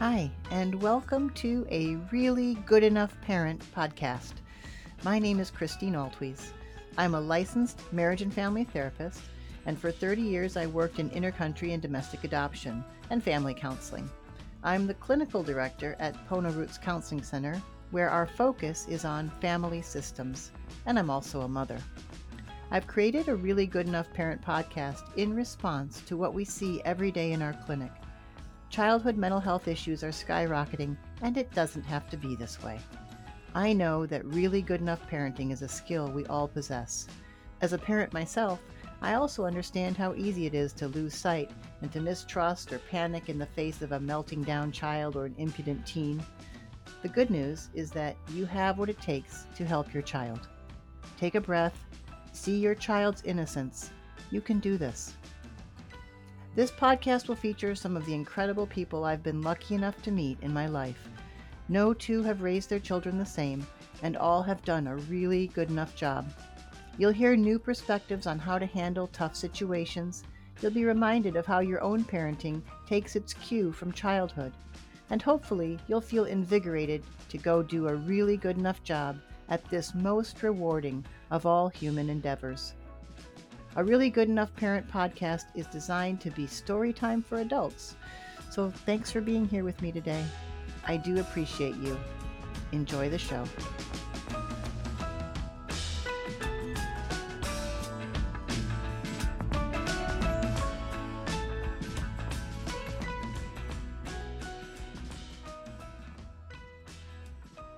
Hi, and welcome to a Really Good Enough Parent podcast. My name is Christine Altwies. I'm a licensed marriage and family therapist, and for 30 years I worked in intercountry and domestic adoption and family counseling. I'm the clinical director at Pona Roots Counseling Center, where our focus is on family systems, and I'm also a mother. I've created a Really Good Enough Parent podcast in response to what we see every day in our clinic. Childhood mental health issues are skyrocketing, and it doesn't have to be this way. I know that really good enough parenting is a skill we all possess. As a parent myself, I also understand how easy it is to lose sight and to mistrust or panic in the face of a melting down child or an impudent teen. The good news is that you have what it takes to help your child. Take a breath, see your child's innocence. You can do this. This podcast will feature some of the incredible people I've been lucky enough to meet in my life. No two have raised their children the same, and all have done a really good enough job. You'll hear new perspectives on how to handle tough situations. You'll be reminded of how your own parenting takes its cue from childhood. And hopefully, you'll feel invigorated to go do a really good enough job at this most rewarding of all human endeavors. A Really Good Enough Parent podcast is designed to be story time for adults. So thanks for being here with me today. I do appreciate you. Enjoy the show.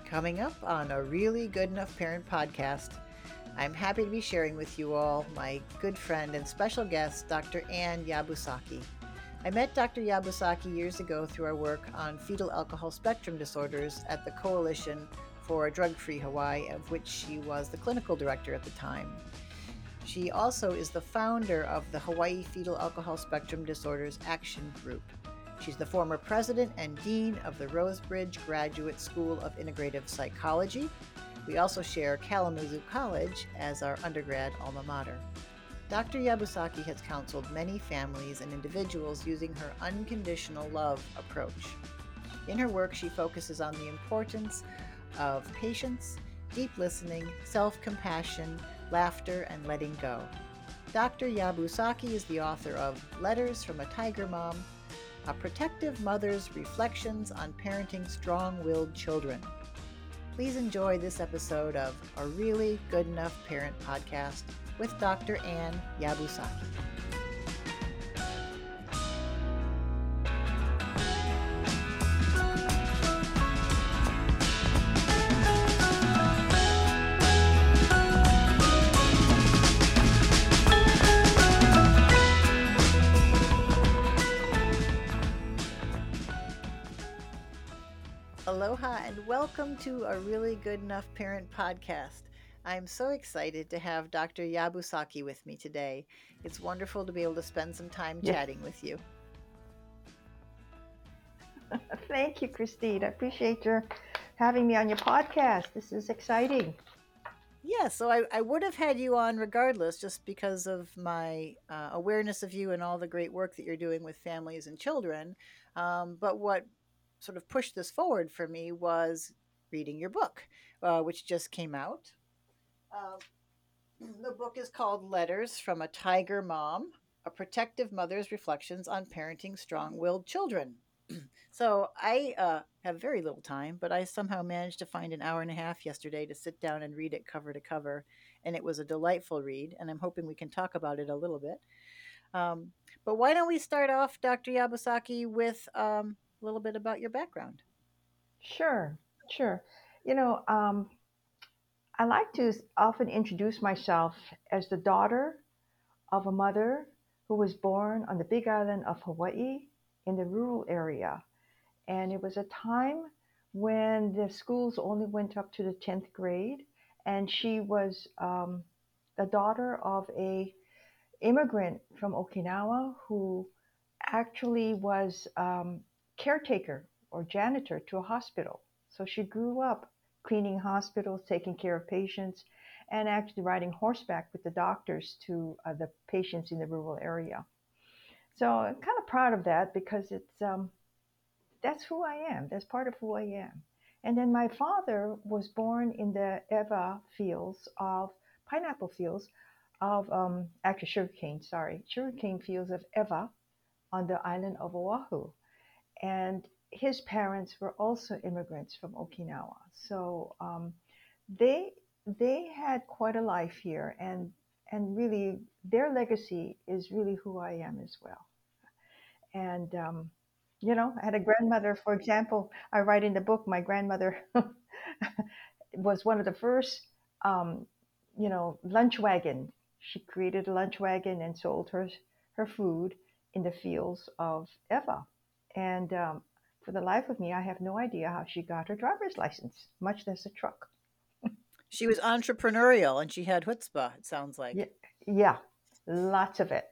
Coming up on a Really Good Enough Parent podcast, I'm happy to be sharing with you all my good friend and special guest, Dr. Ann Yabusaki. I met Dr. Yabusaki years ago through our work on fetal alcohol spectrum disorders at the Coalition for Drug Free Hawaii, of which she was the clinical director at the time. She also is the founder of the Hawaii Fetal Alcohol Spectrum Disorders Action Group. She's the former president and dean of the Rosebridge Graduate School of Integrative Psychology we also share Kalamazoo College as our undergrad alma mater. Dr. Yabusaki has counseled many families and individuals using her unconditional love approach. In her work, she focuses on the importance of patience, deep listening, self compassion, laughter, and letting go. Dr. Yabusaki is the author of Letters from a Tiger Mom, a protective mother's reflections on parenting strong willed children. Please enjoy this episode of A Really Good Enough Parent podcast with Dr. Ann Yabusaki. And welcome to a Really Good Enough Parent podcast. I'm so excited to have Dr. Yabusaki with me today. It's wonderful to be able to spend some time yes. chatting with you. Thank you, Christine. I appreciate your having me on your podcast. This is exciting. Yeah, so I, I would have had you on regardless, just because of my uh, awareness of you and all the great work that you're doing with families and children. Um, but what sort of pushed this forward for me was reading your book, uh, which just came out. Uh, the book is called Letters from a Tiger Mom A Protective Mother's Reflections on Parenting Strong Willed Children. so I uh, have very little time, but I somehow managed to find an hour and a half yesterday to sit down and read it cover to cover. And it was a delightful read, and I'm hoping we can talk about it a little bit. Um, but why don't we start off, Dr. Yabusaki, with um, a little bit about your background. Sure, sure. You know, um, I like to often introduce myself as the daughter of a mother who was born on the big island of Hawaii in the rural area. And it was a time when the schools only went up to the 10th grade. And she was um, the daughter of a immigrant from Okinawa who actually was um, caretaker or janitor to a hospital. So she grew up cleaning hospitals, taking care of patients, and actually riding horseback with the doctors to uh, the patients in the rural area. So I'm kind of proud of that because it's um, that's who I am. That's part of who I am. And then my father was born in the Ewa fields of pineapple fields of um, actually sugarcane, sorry, sugarcane fields of Ewa on the island of Oahu. And his parents were also immigrants from Okinawa. So um, they they had quite a life here and and really their legacy is really who I am as well. And um, you know, I had a grandmother, for example, I write in the book, my grandmother was one of the first, um, you know, lunch wagon. She created a lunch wagon and sold her, her food in the fields of Ewa. And um, for the life of me, I have no idea how she got her driver's license, much less a truck. she was entrepreneurial and she had chutzpah, it sounds like. Yeah, yeah lots of it.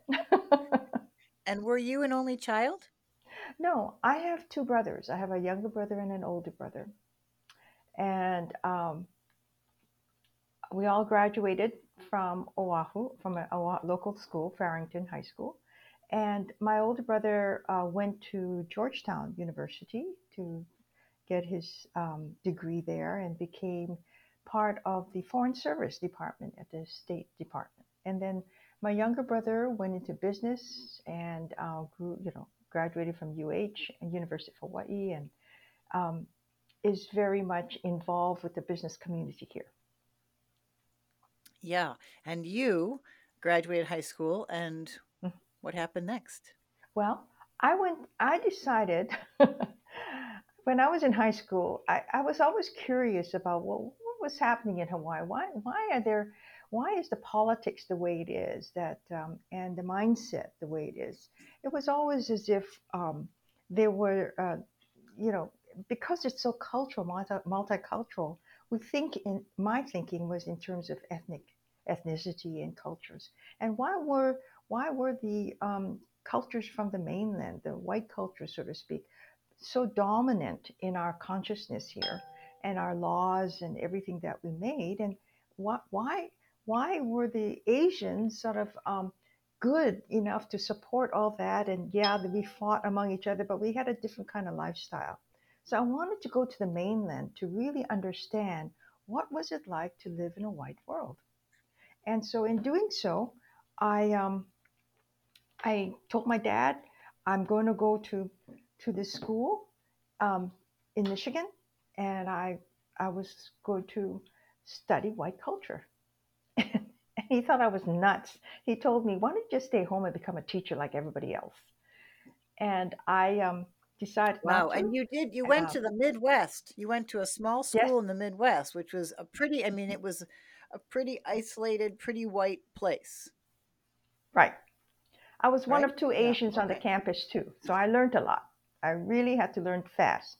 and were you an only child? No, I have two brothers. I have a younger brother and an older brother. And um, we all graduated from Oahu, from a, a, local school, Farrington High School. And my older brother uh, went to Georgetown University to get his um, degree there and became part of the Foreign Service Department at the State Department. And then my younger brother went into business and uh, grew, you know, graduated from UH and University of Hawaii, and um, is very much involved with the business community here. Yeah, and you graduated high school, and. What happened next? Well, I went. I decided when I was in high school, I, I was always curious about well, what was happening in Hawaii. Why why are there why is the politics the way it is that um, and the mindset the way it is it was always as if um, there were uh, you know because it's so cultural multi- multicultural we think in my thinking was in terms of ethnic ethnicity and cultures and why were why were the um, cultures from the mainland the white culture so to speak so dominant in our consciousness here and our laws and everything that we made and why, why why were the Asians sort of um, good enough to support all that? And yeah, we fought among each other, but we had a different kind of lifestyle. So I wanted to go to the mainland to really understand what was it like to live in a white world. And so in doing so, I um, I told my dad I'm going to go to to this school um, in Michigan, and I I was going to study white culture. And he thought I was nuts. He told me, "Why don't you just stay home and become a teacher like everybody else?" And I um, decided. Wow! And you did. You went uh, to the Midwest. You went to a small school yes. in the Midwest, which was a pretty. I mean, it was a pretty isolated, pretty white place. Right. I was one right? of two Asians yeah. okay. on the campus too, so I learned a lot. I really had to learn fast.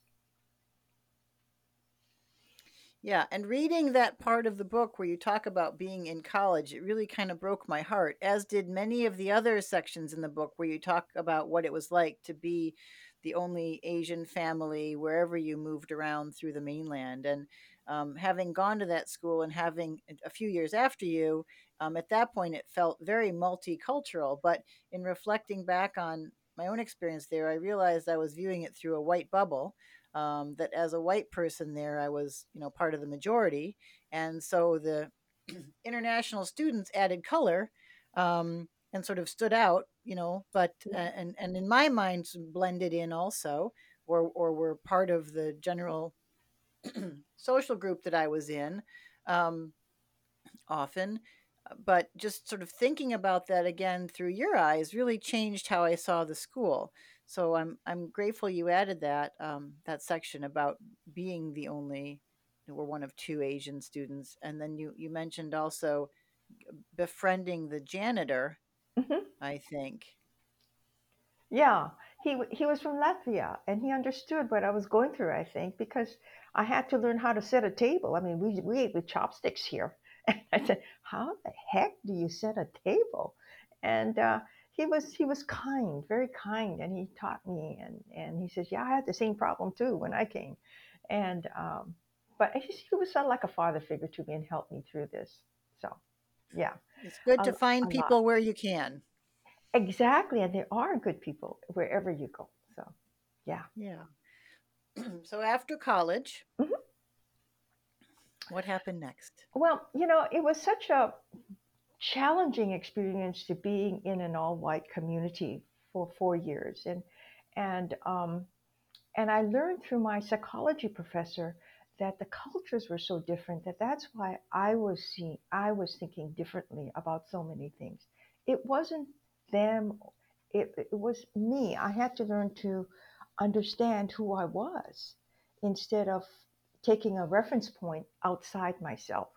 Yeah, and reading that part of the book where you talk about being in college, it really kind of broke my heart, as did many of the other sections in the book where you talk about what it was like to be the only Asian family wherever you moved around through the mainland. And um, having gone to that school and having a few years after you, um, at that point it felt very multicultural. But in reflecting back on my own experience there, I realized I was viewing it through a white bubble um, that as a white person there, I was, you know, part of the majority. And so the international students added color um, and sort of stood out, you know, but, uh, and, and in my mind, blended in also, or, or were part of the general social group that I was in um, often but just sort of thinking about that again through your eyes really changed how I saw the school. So I'm I'm grateful you added that um, that section about being the only we're one of two Asian students, and then you you mentioned also befriending the janitor. Mm-hmm. I think. Yeah, he he was from Latvia, and he understood what I was going through. I think because I had to learn how to set a table. I mean, we we ate with chopsticks here, and I said, "How the heck do you set a table?" And uh, he was he was kind, very kind, and he taught me. And and he says, "Yeah, I had the same problem too when I came." And um, but he, he was sort of like a father figure to me and helped me through this. So, yeah, it's good to find people lot. where you can. Exactly, and there are good people wherever you go. So, yeah, yeah. so after college, Mhm. What happened next? Well, you know, it was such a challenging experience to being in an all-white community for four years, and and um, and I learned through my psychology professor that the cultures were so different that that's why I was seeing I was thinking differently about so many things. It wasn't them, it, it was me. I had to learn to understand who I was instead of taking a reference point outside myself.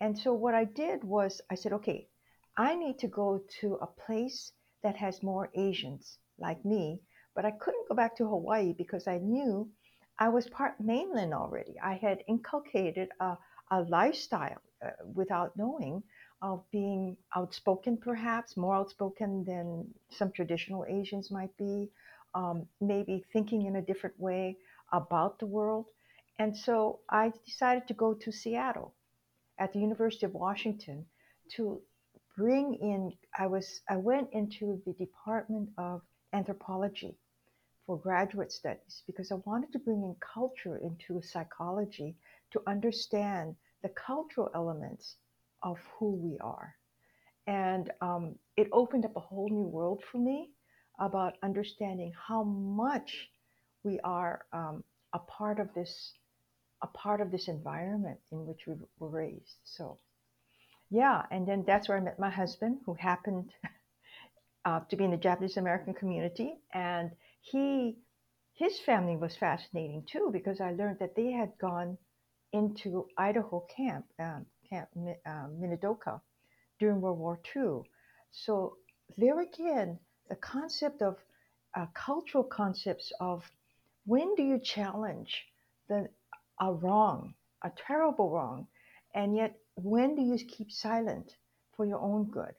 And so what I did was I said, okay, I need to go to a place that has more Asians like me, but I couldn't go back to Hawaii because I knew I was part mainland already. I had inculcated a, a lifestyle uh, without knowing of being outspoken, perhaps more outspoken than some traditional Asians might be, um, maybe thinking in a different way about the world. And so I decided to go to Seattle at the University of Washington to bring in I was I went into the Department of Anthropology for graduate studies because I wanted to bring in culture into psychology to understand the cultural elements of who we are. And um, it opened up a whole new world for me about understanding how much we are um, a part of this a part of this environment in which we were raised. So yeah, and then that's where I met my husband, who happened uh, to be in the Japanese American community, and he his family was fascinating too because I learned that they had gone into Idaho camp, um, Camp uh, Minidoka, during World War II. So there again, the concept of uh, cultural concepts of when do you challenge the a wrong, a terrible wrong, and yet when do you keep silent for your own good?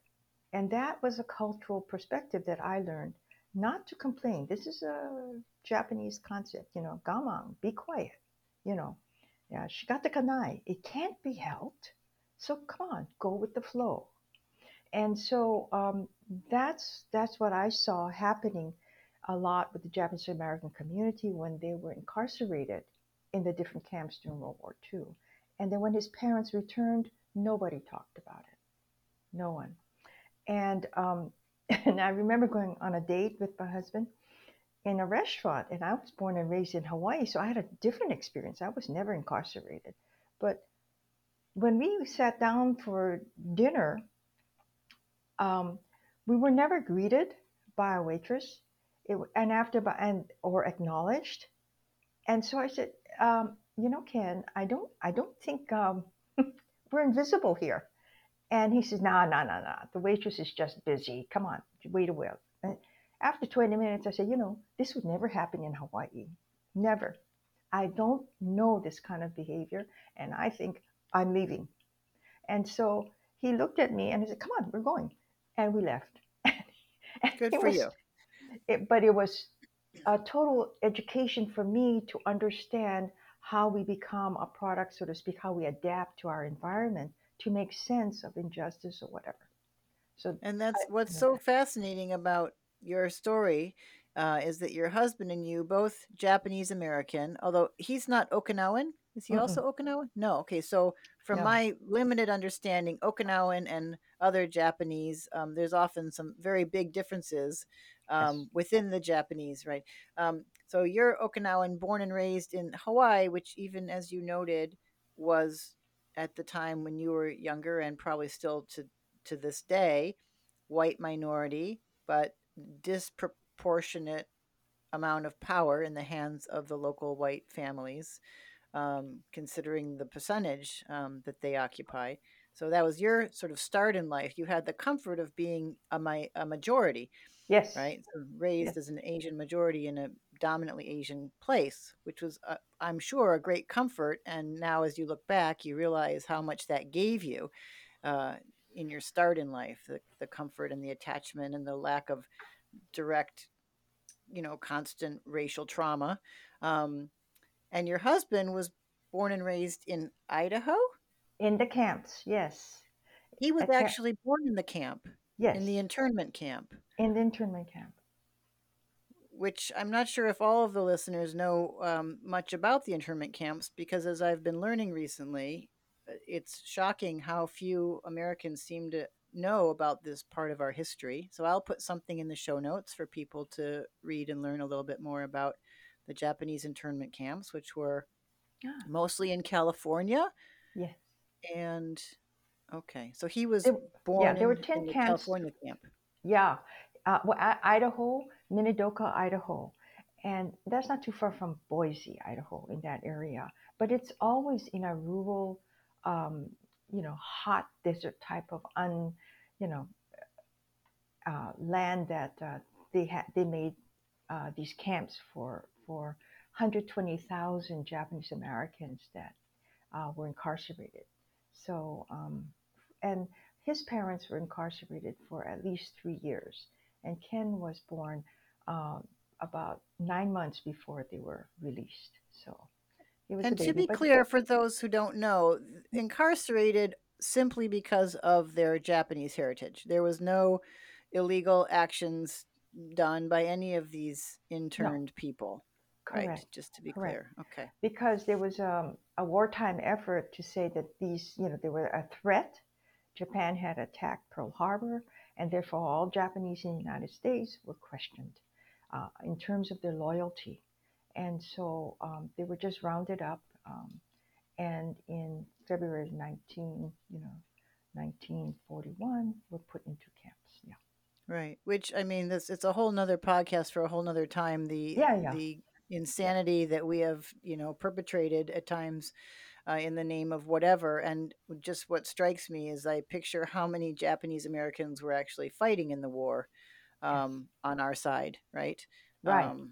And that was a cultural perspective that I learned not to complain. This is a Japanese concept, you know, gaman, be quiet, you know. Yeah, shikata ga nai, it can't be helped. So come on, go with the flow. And so um, that's that's what I saw happening a lot with the Japanese American community when they were incarcerated in the different camps during World War II. And then when his parents returned, nobody talked about it. No one. And um, and I remember going on a date with my husband in a restaurant, and I was born and raised in Hawaii, so I had a different experience. I was never incarcerated, but when we sat down for dinner, um, we were never greeted by a waitress, it, and after by, and or acknowledged. And so I said, um, you know, Ken, I don't, I don't think um, we're invisible here. And he says, no, no, no, no. The waitress is just busy. Come on, wait a while. And after 20 minutes, I said, you know, this would never happen in Hawaii. Never. I don't know this kind of behavior, and I think I'm leaving. And so he looked at me and he said, come on, we're going. And we left. Good for was, you. It, but it was a total education for me to understand how we become a product, so to speak, how we adapt to our environment to make sense of injustice or whatever. So, and that's I, what's so fascinating about your story uh, is that your husband and you both Japanese American, although he's not Okinawan. Is he Mm-mm. also Okinawan? No. Okay, so from no. my limited understanding, Okinawan and other Japanese, um, there's often some very big differences um, yes. within the Japanese, right? Um, so you're Okinawan, born and raised in Hawaii, which even as you noted was at the time when you were younger and probably still to to this day, white minority, but disproportionate amount of power in the hands of the local white families, um, considering the percentage um, that they occupy. So that was your sort of start in life. You had the comfort of being a, my, a majority. Yes. Right. So raised yes. as an Asian majority in a dominantly Asian place, which was, uh, I'm sure, a great comfort. And now, as you look back, you realize how much that gave you uh, in your start in life the, the comfort and the attachment and the lack of direct, you know, constant racial trauma. Um, and your husband was born and raised in Idaho? In the camps, yes. He was actually born in the camp. Yes. In the internment camp. In the internment camp. which I'm not sure if all of the listeners know um, much about the internment camps, because as I've been learning recently, uh, it's shocking how few Americans seem to know about this part of our history. So I'll put something in the show notes for people to read and learn a little bit more about the Japanese internment camps, which were Ah, mostly in California. yes. And okay, so he was There, born yeah, there were in, 10 in the camps. California camp. Yeah. Uh, well, I- Idaho, Minidoka, Idaho. And that's not too far from Boise, Idaho, in that area. But it's always in a rural, um, you know, hot desert type of un, you know, uh, land that uh, they had. They made uh, these camps for for 120,000 Japanese Americans that uh, were incarcerated. So, um, and his parents were incarcerated for at least three years, and Ken was born um, about nine months before they were released. So he was a And to be clear, for those who don't know, incarcerated simply because of their Japanese heritage. There was no illegal actions done by any of these interned people, right? correct, Just to be correct. clear. Okay. because there was um, a wartime effort to say that these, you know, they were a threat. Japan had attacked Pearl Harbor, and therefore all Japanese in the United States were questioned uh, in terms of their loyalty. And so um, they were just rounded up, um, and in February 19, you know, 1941, were put into camps. Yeah. Right. Which I mean, this it's a whole nother podcast for a whole nother time. The Yeah, yeah. the insanity that we have, you know, perpetrated at times uh, in the name of whatever. And just what strikes me is I picture how many Japanese Americans were actually fighting in the war um, on our side, right? Right. Um,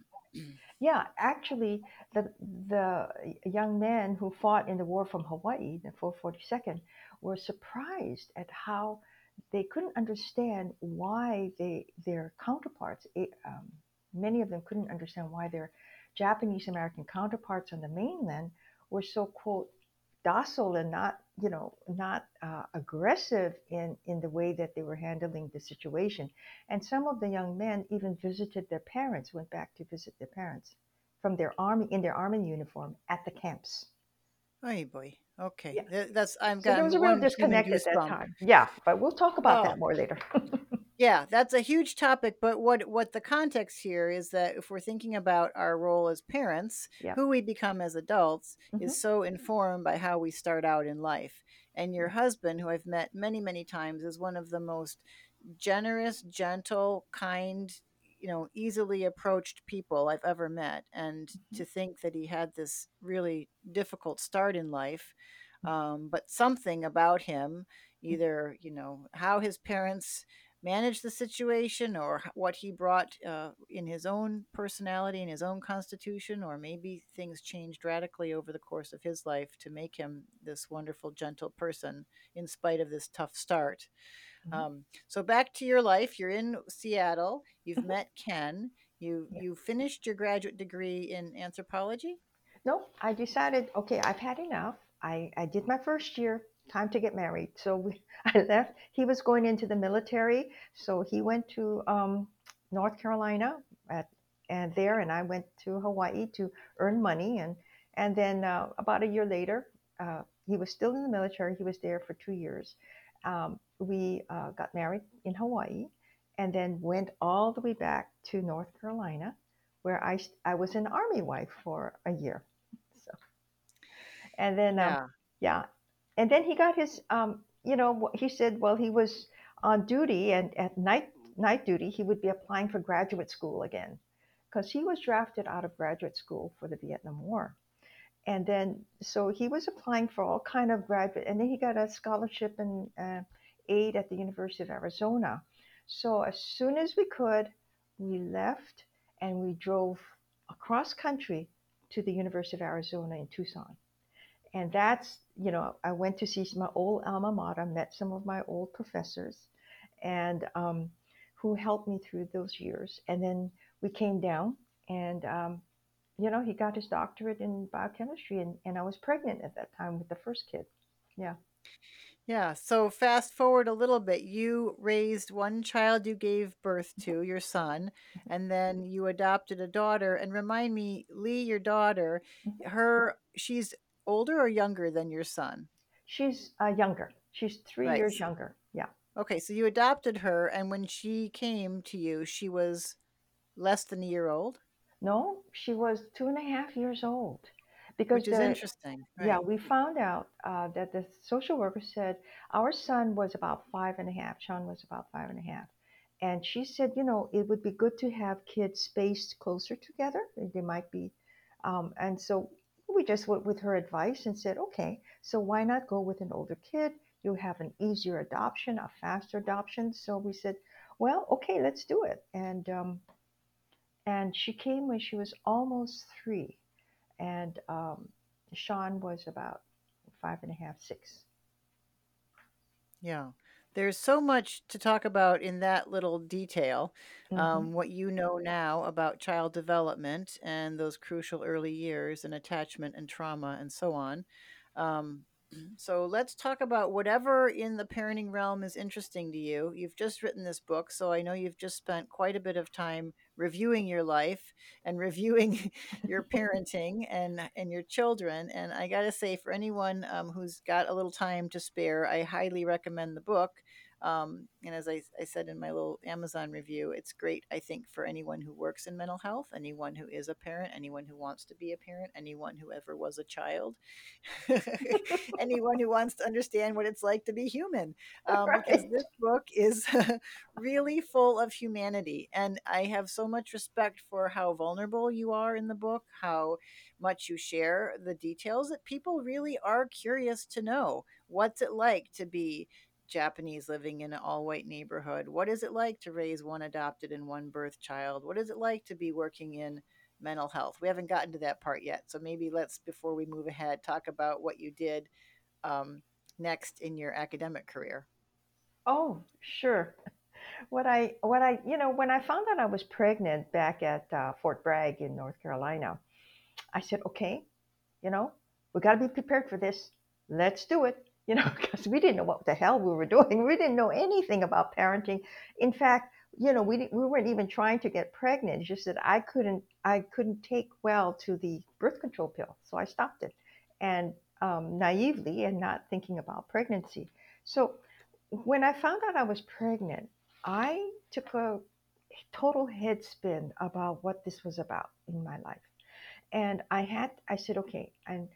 Yeah, actually, the the young men who fought in the war from Hawaii, the 442nd, were surprised at how they couldn't understand why they their counterparts. eh, Um, many of them couldn't understand why their Japanese American counterparts on the mainland were so quote docile and not you know not uh, aggressive in in the way that they were handling the situation and some of the young men even visited their parents went back to visit their parents from their army in their army uniform at the camps Oy boy. Okay. Yeah. That's I'm so there was a real disconnect at that time yeah but we'll talk about Oh, that more later Yeah, that's a huge topic, but what what the context here is that if we're thinking about our role as parents, yeah. who we become as adults hmm is so informed by how we start out in life. And your husband, who I've met many, many times, is one of the most generous, gentle, kind, you know, easily approached people I've ever met. And to think that he had this really difficult start in life, um, but something about him, either, you know, how his parents managed the situation or what he brought uh, in his own personality and his own constitution, or maybe things changed radically over the course of his life to make him this wonderful, gentle person in spite of this tough start. Mhm. Um, so back to your life. You're in Seattle. You've Mhm. met Ken. You yeah you finished your graduate degree in anthropology. no i decided okay i've had enough i i did my first year time to get married. So we, i left he was going into the military. So he went to um, north carolina at and there and i went to hawaii to earn money. And and then uh, about a year later uh, he was still in the military. He was there for two years. Um, we uh, got married in hawaii and then went all the way back to north carolina where I I was an army wife for a year. So and then um, Yeah. And then he got his um you know he said well he was on duty and at night night duty he would be applying for graduate school again. Because he was drafted out of graduate school for the vietnam war. And then so he was applying for all kind of graduate and then he got a scholarship and uh, aid at the university of arizona. So as soon as we could we left and we drove across country to the university of arizona in tucson and that's you know i went to see my old alma mater met some of my old professors and um, who helped me through those years and then we came down and um, you know he got his doctorate in biochemistry and, and i was pregnant at that time with the first kid yeah Yeah. So fast forward a little bit. You raised one child you gave birth to, your son, Mhm, and then you adopted a daughter. And remind me, Lee, your daughter, mhm. her, she's older or younger than your son? She's uh, younger. She's three Right. years younger. Yeah. Okay. So you adopted her, and when she came to you, she was less than a year old, No, she was two and a half years old because which is the interesting. yeah we found out uh, that the social worker said our son was about five and a half. Sean was about five and a half, and she said you know it would be good to have kids spaced closer together. They might be, um, and so we just went with her advice and said okay, so why not go with an older kid? You have an easier adoption, a faster adoption. So we said, well, okay, let's do it. And um, and she came when she was almost three, and um, Sean was about five and a half, six. Yeah. There's so much to talk about in that little detail. Mm-hmm. Um, what you know now about child development and those crucial early years and attachment and trauma and so on. Um, so let's talk about whatever in the parenting realm is interesting to you. You've just written this book, so I know you've just spent quite a bit of time reviewing your life and reviewing your parenting and and your children. And I got to say, for anyone um, who's got a little time to spare, I highly recommend the book. Um, and as I, I said in my little Amazon review, it's great, I think, for anyone who works in mental health, anyone who is a parent, anyone who wants to be a parent, anyone who ever was a child. anyone who wants to understand what it's like to be human, um, because this book is really full of humanity. And I have so much respect for how vulnerable you are in the book, how much you share the details that people really are curious to know. What's it like to be Japanese living in an all white neighborhood? What is it like to raise one adopted and one birth child? What is it like to be working in mental health. We haven't gotten to that part yet. So maybe let's, before we move ahead, talk about what you did um, next in your academic career. Oh, sure. What I, what I, you know, when I found out I was pregnant back at uh, Fort Bragg in North Carolina, I said, okay, you know, we got to be prepared for this. Let's do it. You know, because we didn't know what the hell we were doing. We didn't know anything about parenting. In fact, you know, we we weren't even trying to get pregnant. It's just that I couldn't I couldn't take well to the birth control pill, so I stopped it, and um, naively and not thinking about pregnancy. So when I found out I was pregnant, I took a total head spin about what this was about in my life and I had I said okay and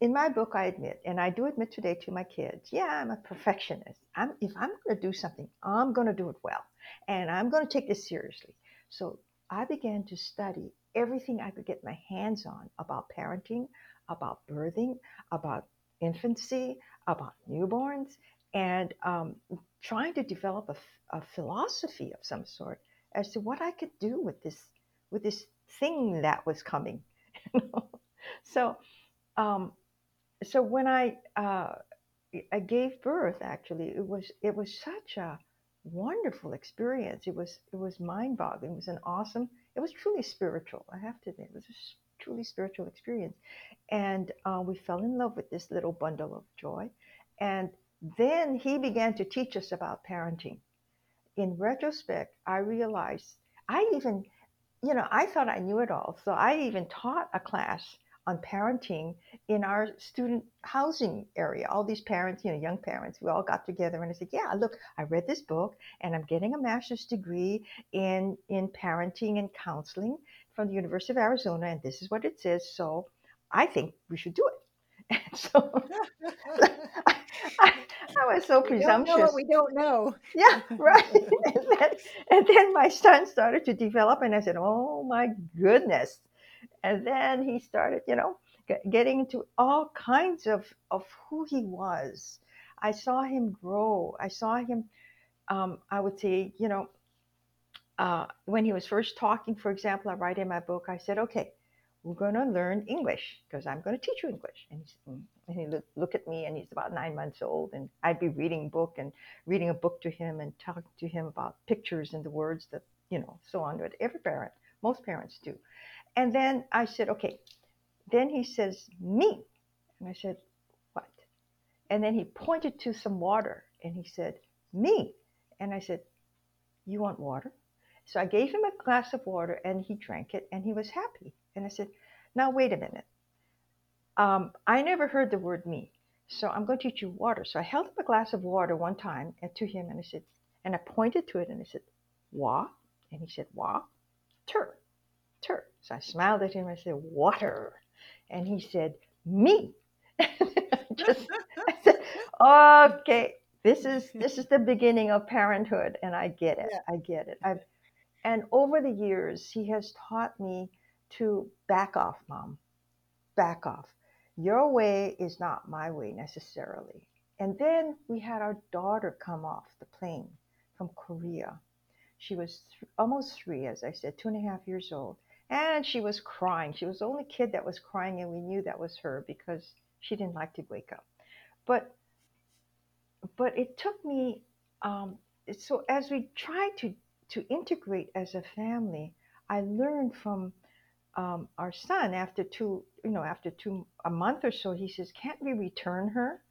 in my book I admit and I do admit today to my kids yeah I'm a perfectionist. I'm if I'm going to do something I'm going to do it well and I'm going to take this seriously. So I began to study everything I could get my hands on about parenting about birthing about infancy about newborns and um, trying to develop a, a philosophy of some sort as to what I could do with this with this thing that was coming so um, so when I uh, I gave birth, actually, it was it was such a wonderful experience. It was it was mind boggling. It was an awesome. It was truly spiritual. I have to admit, it was a truly spiritual experience. And uh, we fell in love with this little bundle of joy. And then he began to teach us about parenting. In retrospect, I realized I even you know, I thought I knew it all. So I even taught a class on parenting in our student housing area. All these parents, you know, young parents, we all got together and I said, "Yeah, look, I read this book and I'm getting a master's degree in in parenting and counseling from the University of Arizona and this is what it says. So I think we should do it." And so I, I, was so we don't know what we don't know. yeah, right. And then, and then my son started to develop, and I said, "Oh my goodness!" And then he started, you know, getting into all kinds of of who he was. I saw him grow. I saw him. Um, I would say, you know, uh, when he was first talking, for example, I write in my book. I said, "Okay, we're going to learn English because I'm going to teach you English." And, he, mm, and he look, look at me, and he's about nine months old, and I'd be reading book and reading a book to him and talking to him about pictures and the words that you know, so on. But every parent, most parents do. And then I said, "Okay." Then he says, "Me," and I said, "What?" And then he pointed to some water and he said, Me. And I said, You want water? So I gave him a glass of water and he drank it and he was happy. And I said, Now, wait a minute. Um, I never heard the word me. So I'm going to teach you water. So I held up a glass of water one time and to him and I said, and I pointed to it and I said, Wa? And he said, Wa? Tur. So I smiled at him and I said, Water. And he said, Me. just I said, okay, this is this is the beginning of parenthood, and I get it. Yeah. I get it. I've and over the years, he has taught me to back off, mom. Back off. Your way is not my way necessarily. And then we had our daughter come off the plane from Korea. She was th- almost three, as I said, two and a half years old. And she was crying. She was the only kid that was crying, and we knew that was her because she didn't like to wake up. But but it took me um, so as we tried to to integrate as a family, I learned from um, our son after two you know after two a month or so. He says, "Can't we return her?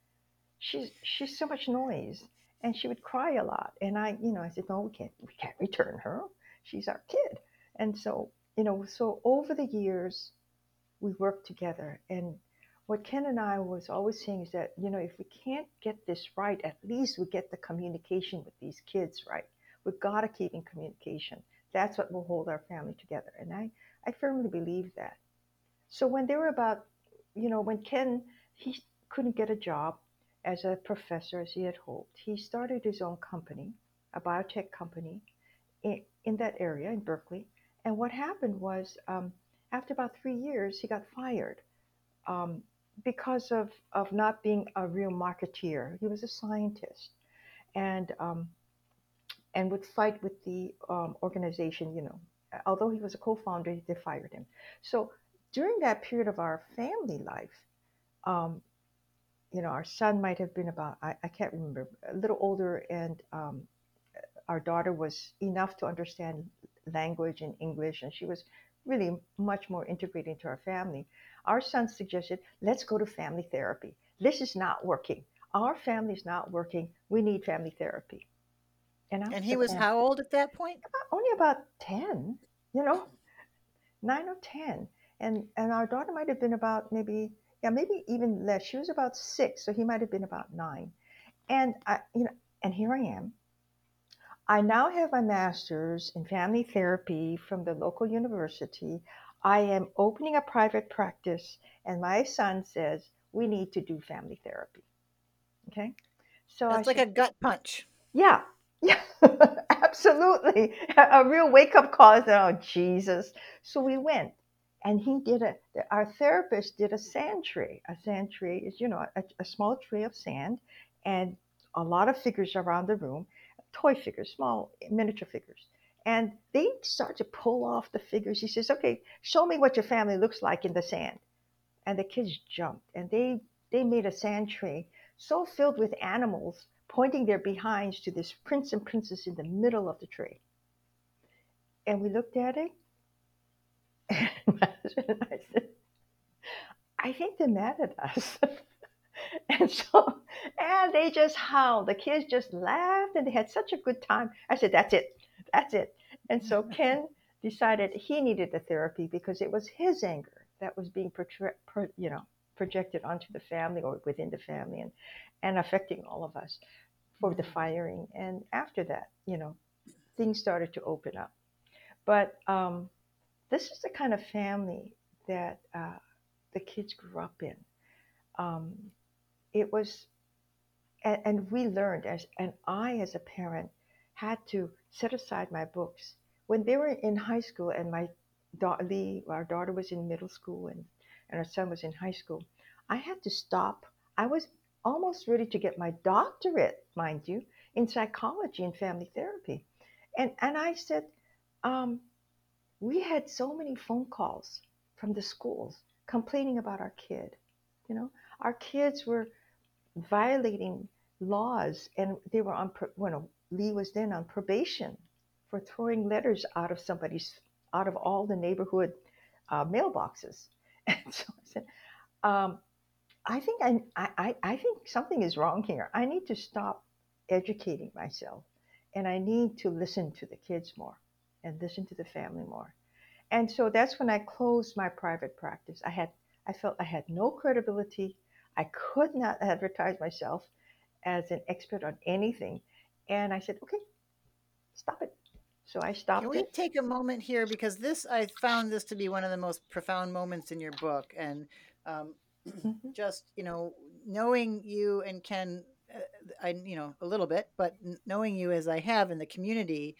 She's she's so much noise." And she would cry a lot, and I, you know, I said, "No, we can't. We can't return her. She's our kid." And so, you know, so over the years, we worked together, and what Ken and I was always saying is that, you know, if we can't get this right, at least we get the communication with these kids right. We've got to keep in communication. That's what will hold our family together. And I, I firmly believe that. So when they were about, you know, when Ken, he couldn't get a job as a professor as he had hoped, he started his own company, a biotech company in, in that area in Berkeley. And what happened was, um, after about three years, he got fired. Um, because of, of not being a real marketeer. He was a scientist and, um, and would fight with the um, organization, you know. Although he was a co founder, they fired him. So during that period of our family life, um, you know, our son might have been about, I, I can't remember, a little older, and um, our daughter was enough to understand language and English, and she was really much more integrated into our family. Our son suggested, let's go to family therapy. This is not working. Our family is not working. We need family therapy. And, and he was how old at that point? only about 10, you know, nine or 10. And, and our daughter might have been about maybe, yeah, maybe even less. She was about six, so he might have been about nine. And I, you know, and here I am. I now have my master's in family therapy from the local university. I am opening a private practice, and my son says we need to do family therapy. Okay, so That's I like said, a gut punch. yeah, yeah, absolutely. A, real wake up call. Oh, Jesus. So we went and he did a, our therapist did a sand tray. A sand tray is, you know, a, a small tray of sand and a lot of figures around the room, toy figures, small eh, miniature figures. And they start to pull off the figures. He says, okay, show me what your family looks like in the sand. And the kids jumped and they, they made a sand tray so filled with animals pointing their behinds to this prince and princess in the middle of the tree. And we looked at it, and I said, I think they're mad at us. and so, and they just howled. The kids just laughed and they had such a good time. I said, That's it. That's it. And so Ken decided he needed the therapy because it was his anger that was being portray- pro- you know, projected onto the family or within the family and, and affecting all of us for the firing. And after that, you know, things started to open up. But um, this is the kind of family that uh, the kids grew up in. Um, it was, and, and we learned as, and I as a parent had to set aside my books when they were in high school, and my da- Lee, our daughter was in middle school, and and our son was in high school. I had to stop. I was almost ready to get my doctorate, mind you, in psychology and family therapy, and and I said, um, we had so many phone calls from the schools complaining about our kid. You know, our kids were violating laws, and they were on. pro- Well, Lee was then on probation for throwing letters out of somebody's out of all the neighborhood uh, mailboxes. And so I said, um, I think I, I, I think something is wrong here. I need to stop educating myself and I need to listen to the kids more and listen to the family more. And so that's when I closed my private practice. I had I felt I had no credibility. I could not advertise myself as an expert on anything. And I said, okay, stop it. So I stopped Can we it. take a moment here because this I found this to be one of the most profound moments in your book, and um, Mhm. just you know knowing you and Ken, uh, I you know a little bit, but knowing you as I have in the community,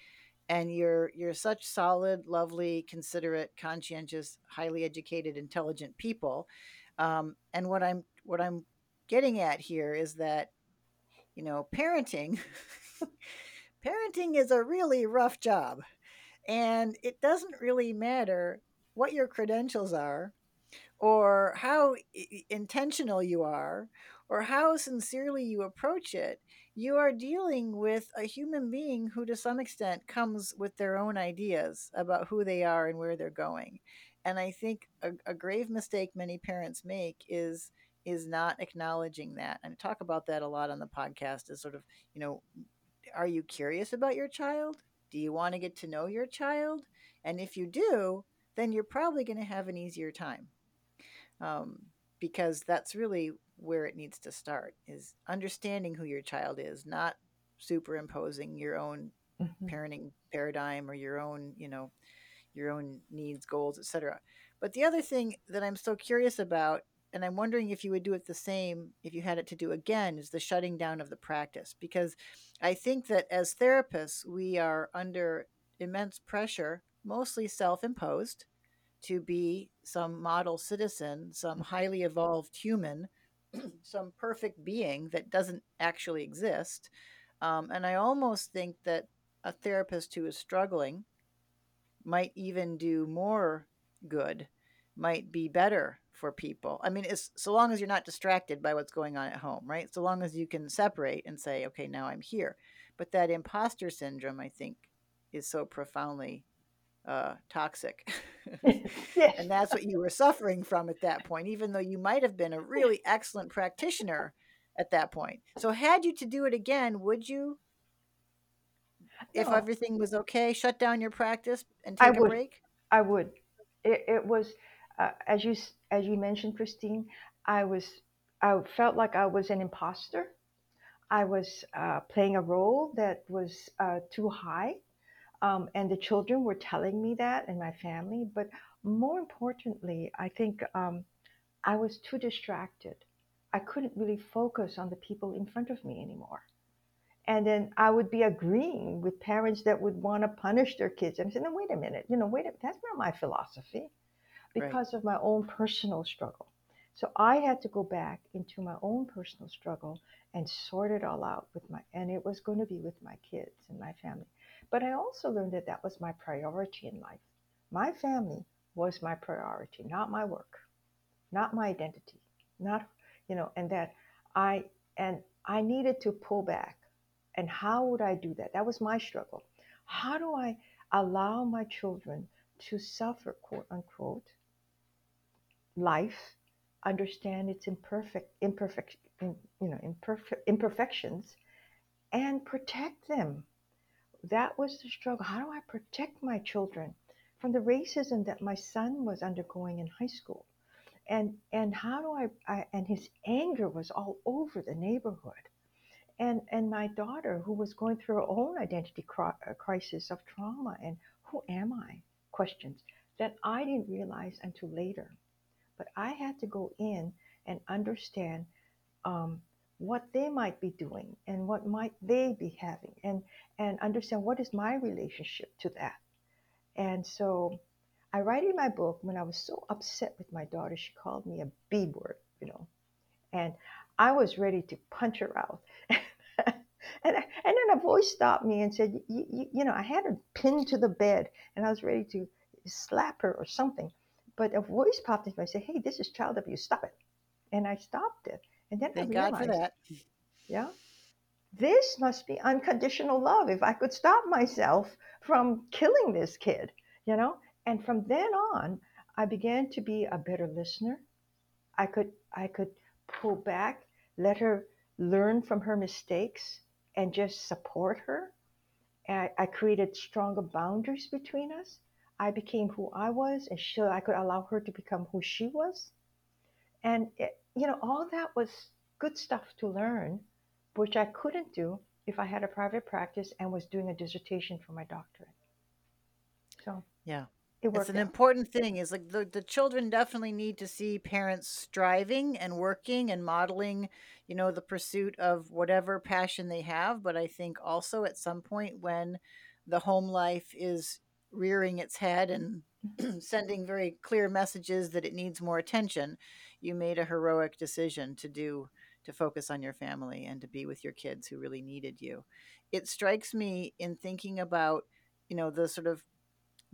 and you're you're such solid, lovely, considerate, conscientious, highly educated, intelligent people, um, and what I'm what I'm getting at here is that you know parenting. parenting is a really rough job and it doesn't really matter what your credentials are or how intentional you are or how sincerely you approach it. You are dealing with a human being who, to some extent, comes with their own ideas about who they are and where they're going. And I think a, a grave mistake many parents make is is not acknowledging that. And I talk about that a lot on the podcast is sort of, you know, are you curious about your child? Do you want to get to know your child? And if you do, then you're probably going to have an easier time um, because that's really where it needs to start is understanding who your child is, not superimposing your own Mhm. parenting paradigm or your own, you know, your own needs, goals, etc. But the other thing that I'm so curious about, and I'm wondering if you would do it the same if you had it to do again, is the shutting down of the practice. Because I think that as therapists, we are under immense pressure, mostly self imposed, to be some model citizen, some highly evolved human, some perfect being that doesn't actually exist. Um, and I almost think that a therapist who is struggling might even do more good, might be better for people. I mean, it's so long as you're not distracted by what's going on at home, right? So long as you can separate and say, okay, now I'm here. But that imposter syndrome, I think, is so profoundly uh, toxic. And that's what you were suffering from at that point, even though you might have been a really excellent practitioner at that point. So, had you to do it again, would you, if No, everything was okay, shut down your practice and I take a break? I would. It, it was, uh, as you as you mentioned, Christine. I was. I felt like I was an imposter. I was uh, playing a role that was uh, too high, um, and the children were telling me that, and my family. But more importantly, I think um, I was too distracted. I couldn't really focus on the people in front of me anymore. And then I would be agreeing with parents that would want to punish their kids. And I said, no, wait a minute, you know, wait a that's not my philosophy Right. because of my own personal struggle. So I had to go back into my own personal struggle and sort it all out with my, and it was going to be with my kids and my family. But I also learned that that was my priority in life. My family was my priority, not my work, not my identity, not, you know, and that I, and I needed to pull back. And how would I do that? That was my struggle. How do I allow my children to suffer, quote unquote, life, understand its imperfect, imperfect, you know, imperfect, imperfections, and protect them. That was the struggle. How do I protect my children from the racism that my son was undergoing in high school? And and how do I, I and his anger was all over the neighborhood. And and my daughter who was going through her own identity uh, crisis of trauma and who am I? questions that I didn't realize until later. But I had to go in and understand um, what they might be doing and what might they be having and and understand what is my relationship to that and so i write in my book when i was so upset with my daughter she called me a b word you know and i was ready to punch her out and, and then a voice stopped me and said you, know i had her pinned to the bed and i was ready to slap her or something but a voice popped into and said hey this is child abuse stop it and i stopped it and then I Thank God for that. yeah, this must be unconditional love. If I could stop myself from killing this kid, you know? And from then on, I began to be a better listener. I could I could pull back, let her learn from her mistakes, and just support her. I, I created stronger boundaries between us. I became who I was, and she, I could allow her to become who she was. And it, you know, all that was good stuff to learn, which I couldn't do if I had a private practice and was doing a dissertation for my doctorate. So Yeah. It It's an out. important thing is like the, the children definitely need to see parents striving and working and modeling, you know, the pursuit of whatever passion they have. But I think also at some point when the home life is rearing its head and sending very clear messages that it needs more attention, you made a heroic decision to do to focus on your family and to be with your kids who really needed you. It strikes me in thinking about, you know, the sort of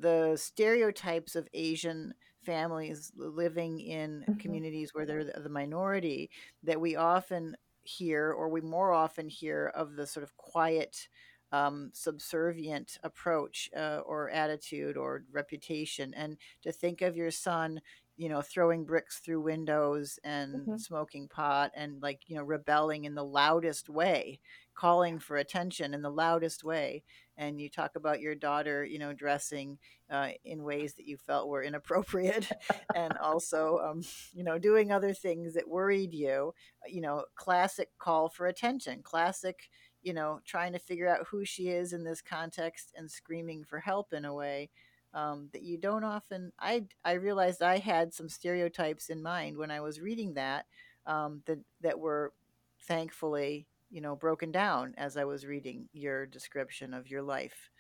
the stereotypes of Asian families living in hmm communities where they're the the minority that we often hear, or we more often hear of the sort of quiet, um, subservient approach uh, or attitude or reputation. And to think of your son, you know, throwing bricks through windows and hmm smoking pot and like, you know, rebelling in the loudest way, calling for attention in the loudest way. And you talk about your daughter, you know, dressing uh, in ways that you felt were inappropriate and also um, you know doing other things that worried you you know classic call for attention classic you know trying to figure out who she is in this context and screaming for help in a way um, that you don't often i i realized i had some stereotypes in mind when i was reading that um, that that were thankfully you know broken down as i was reading your description of your life.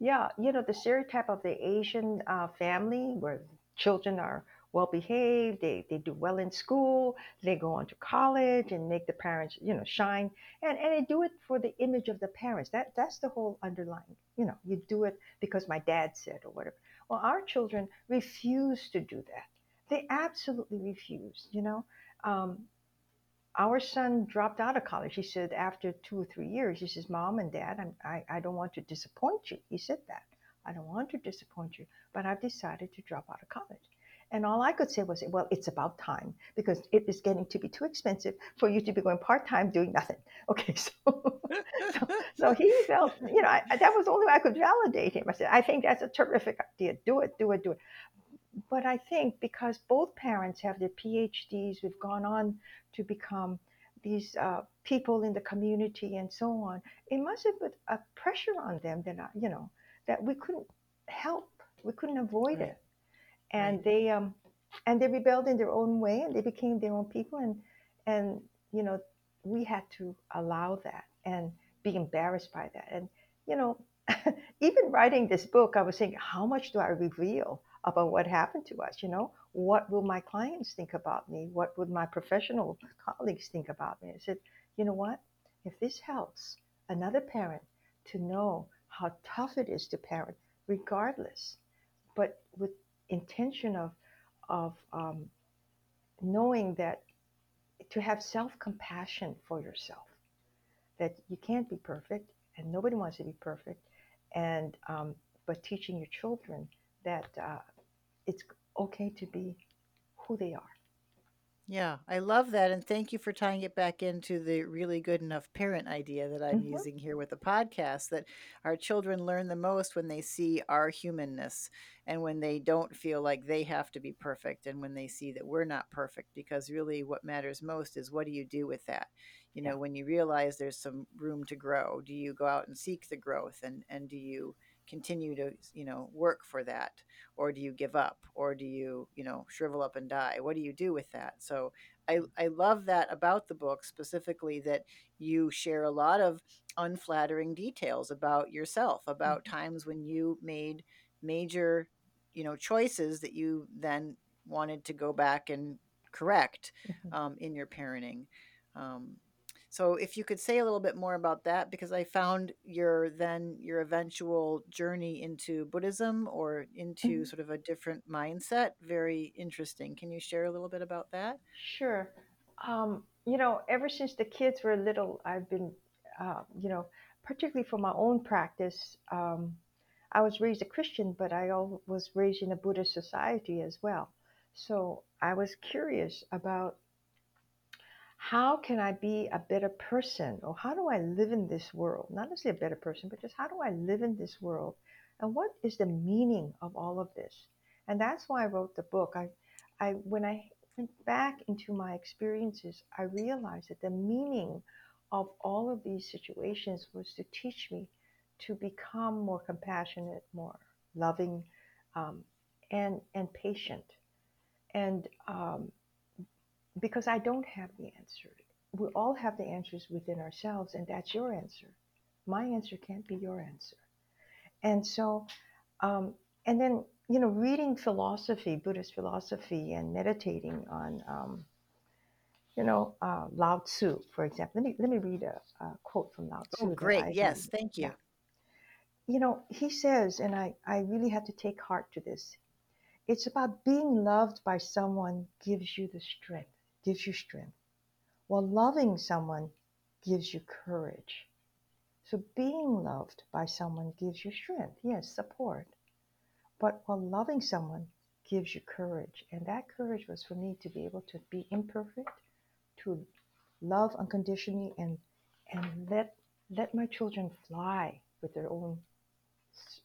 Yeah, you know, the stereotype of the Asian uh, family where children are well behaved, they, they do well in school, they go on to college and make the parents, you know, shine. And, and they do it for the image of the parents. That That's the whole underlying, you know, you do it because my dad said or whatever. Well, our children refuse to do that. They absolutely refuse, you know. Um, our son dropped out of college. He said after two or three years, he says, Mom and Dad, I'm, I, I don't want to disappoint you. He said that. I don't want to disappoint you, but I've decided to drop out of college. And all I could say was, well, it's about time because it is getting to be too expensive for you to be going part time doing nothing. Okay, so, so so he felt, you know, I, that was the only way I could validate him. I said, I think that's a terrific idea. Do it, do it, do it. But I think because both parents have their PhDs, we've gone on to become these uh, people in the community and so on. It must have put a pressure on them that I, you know that we couldn't help, we couldn't avoid right it, right. And they um and they rebelled in their own way and they became their own people and and you know we had to allow that and be embarrassed by that. And you know even writing this book i was thinking, how much do i reveal about what happened to us you know? What will my clients think about me? What would my professional colleagues think about me? I said you know what? If this helps another parent to know how tough it is to parent regardless but with intention of of um, knowing that to have self compassion for yourself, that you can't be perfect and nobody wants to be perfect, and um, but teaching your children that uh, it's okay to be who they are. Yeah, I love that. And thank you for tying it back into the really good enough parent idea that I'm hmm using here with the podcast that our children learn the most when they see our humanness and when they don't feel like they have to be perfect and when they see that we're not perfect. Because really, what matters most is what do you do with that? You Yeah. know, when you realize there's some room to grow, do you go out and seek the growth and, and do you continue to, you know, work for that? or do you give up? Or do you you know shrivel up and die? What do you do with that? So i i love that about the book specifically that you share a lot of unflattering details about yourself about hmm times when you made major you know choices that you then wanted to go back and correct hmm um, in your parenting. Um, so if you could say a little bit more about that, because I found your then your eventual journey into Buddhism or into hmm sort of a different mindset very interesting. Can you share a little bit about that? Sure. Um, you know, ever since the kids were little, I've been, uh, you know, particularly for my own practice. Um, I was raised a Christian, but I was raised in a Buddhist society as well. So I was curious about how can I be a better person? Or how do I live in this world? Not necessarily a better person, but just how do I live in this world? And what is the meaning of all of this? And that's why I wrote the book. I, I when I went back into my experiences, I realized that the meaning of all of these situations was to teach me to become more compassionate, more loving, um, and and patient. And um, because I don't have the answer. We all have the answers within ourselves, and that's your answer. My answer can't be your answer. And so, um, and then, you know, reading philosophy, Buddhist philosophy, and meditating on, um, you know, uh, Lao Tzu, for example. Let me, let me read a, a quote from Lao Tzu. Oh, great. Yes, thank you. Yeah. You know, he says, and I, I really had to take heart to this it's about being loved by someone gives you the strength gives you strength, while loving someone gives you courage. So being loved by someone gives you strength, yes, support. But while loving someone gives you courage. And that courage was for me to be able to be imperfect, to love unconditionally and and let let my children fly with their own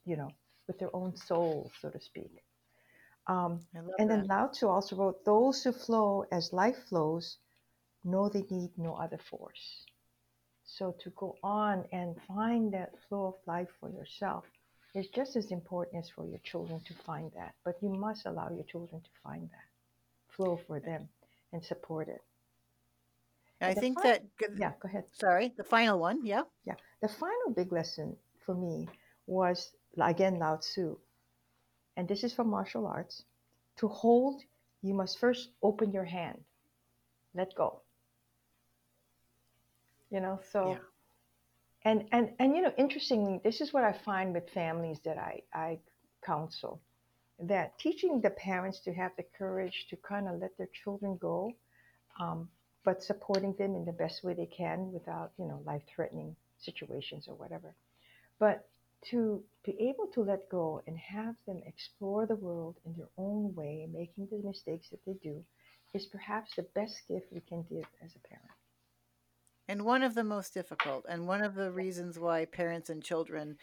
you know, with their own souls, so to speak. Um, and then Lao Tzu also wrote, Those who flow as life flows know they need no other force. So to go on and find that flow of life for yourself is just as important as for your children to find that. But you must allow your children to find that flow for them and support it. I think final, that. Yeah, go ahead. Sorry, the final one. Yeah. Yeah. The final big lesson for me was, again, Lao Tzu and this is from martial arts, to hold, you must first open your hand. Let go. You know, so yeah. and and and you know, interestingly, this is what I find with families that I I counsel that teaching the parents to have the courage to kind of let their children go, um, but supporting them in the best way they can without, you know, life threatening situations or whatever. But to be able to let go and have them explore the world in their own way, making the mistakes that they do, is perhaps the best gift we can give as a parent. And one of the most difficult, and one of the reasons why parents and children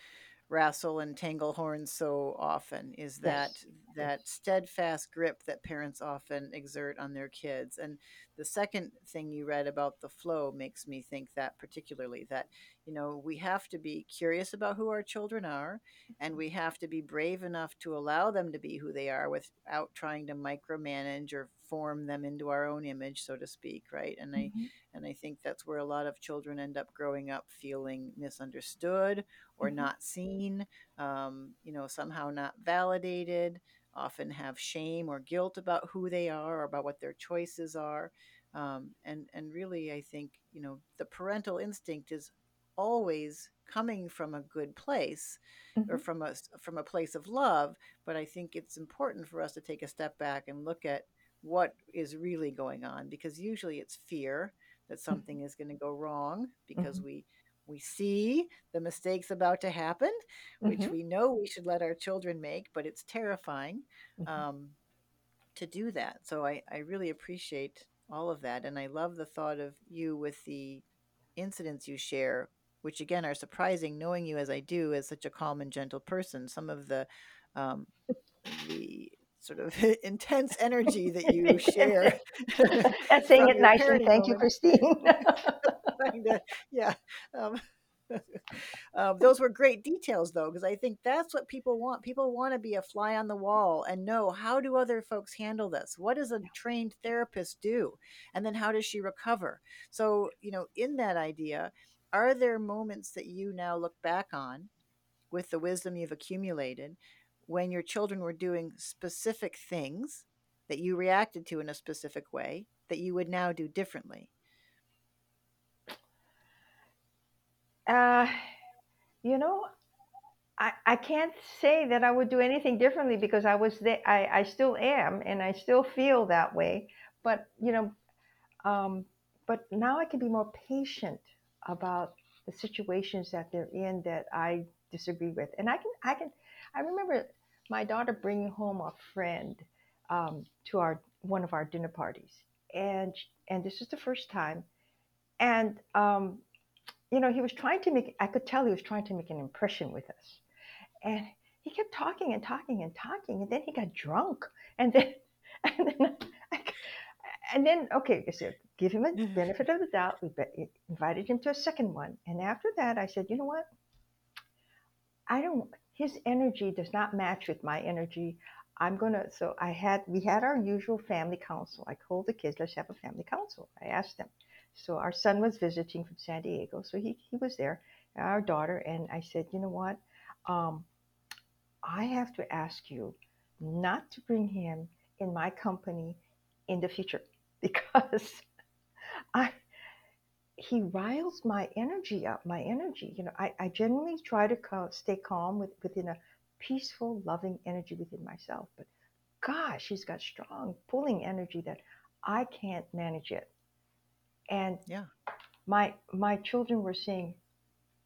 wrestle and tangle horns so often is that yes. that steadfast grip that parents often exert on their kids and the second thing you read about the flow makes me think that particularly that you know we have to be curious about who our children are and we have to be brave enough to allow them to be who they are without trying to micromanage or form them into our own image so to speak right and mm-hmm. i and i think that's where a lot of children end up growing up feeling misunderstood or mm-hmm. not seen um, you know somehow not validated often have shame or guilt about who they are or about what their choices are um, and and really i think you know the parental instinct is always coming from a good place mm-hmm. or from a from a place of love but i think it's important for us to take a step back and look at what is really going on because usually it's fear that mm-hmm. something mm-hmm. is going to go wrong because mm-hmm. we we see the mistakes about to happen which mm-hmm. we know we should let our children make but it's terrifying mm-hmm. um, to do that so I, I really appreciate all of that and i love the thought of you with the incidents you share which again are surprising knowing you as I do as such a calm and gentle person. Some of the um, the sort of intense energy that you share. That's saying it nicely. Thank you, Christine. yeah. Um, um, those were great details, though, because I think that's what people want. People want to be a fly on the wall and know how do other folks handle this? What does a trained therapist do? And then how does she recover? So, you know, in that idea, are there moments that you now look back on with the wisdom you've accumulated when your children were doing specific things that you reacted to in a specific way that you would now do differently? Uh, you know, I, I can't say that I would do anything differently because I was there. I, I still am, and I still feel that way. But you know, um, but now I can be more patient about the situations that they're in that I disagree with. And I can, I can, I remember my daughter bringing home a friend um, to our one of our dinner parties, and and this is the first time, and um, you know, he was trying to make. I could tell he was trying to make an impression with us, and he kept talking and talking and talking, and then he got drunk, and then and then I, and then okay, I said give him a mm-hmm. benefit of the doubt. We be, invited him to a second one, and after that, I said, you know what? I don't. His energy does not match with my energy. I'm gonna. So I had. We had our usual family council. I called the kids, let's have a family council. I asked them. So our son was visiting from San Diego, so he he was there. Our daughter and I said, you know what? Um, I have to ask you not to bring him in my company in the future because I he riles my energy up, my energy. You know, I, I generally try to co- stay calm with, within a peaceful, loving energy within myself. But gosh, he's got strong pulling energy that I can't manage it. And Yeah. my my children were saying,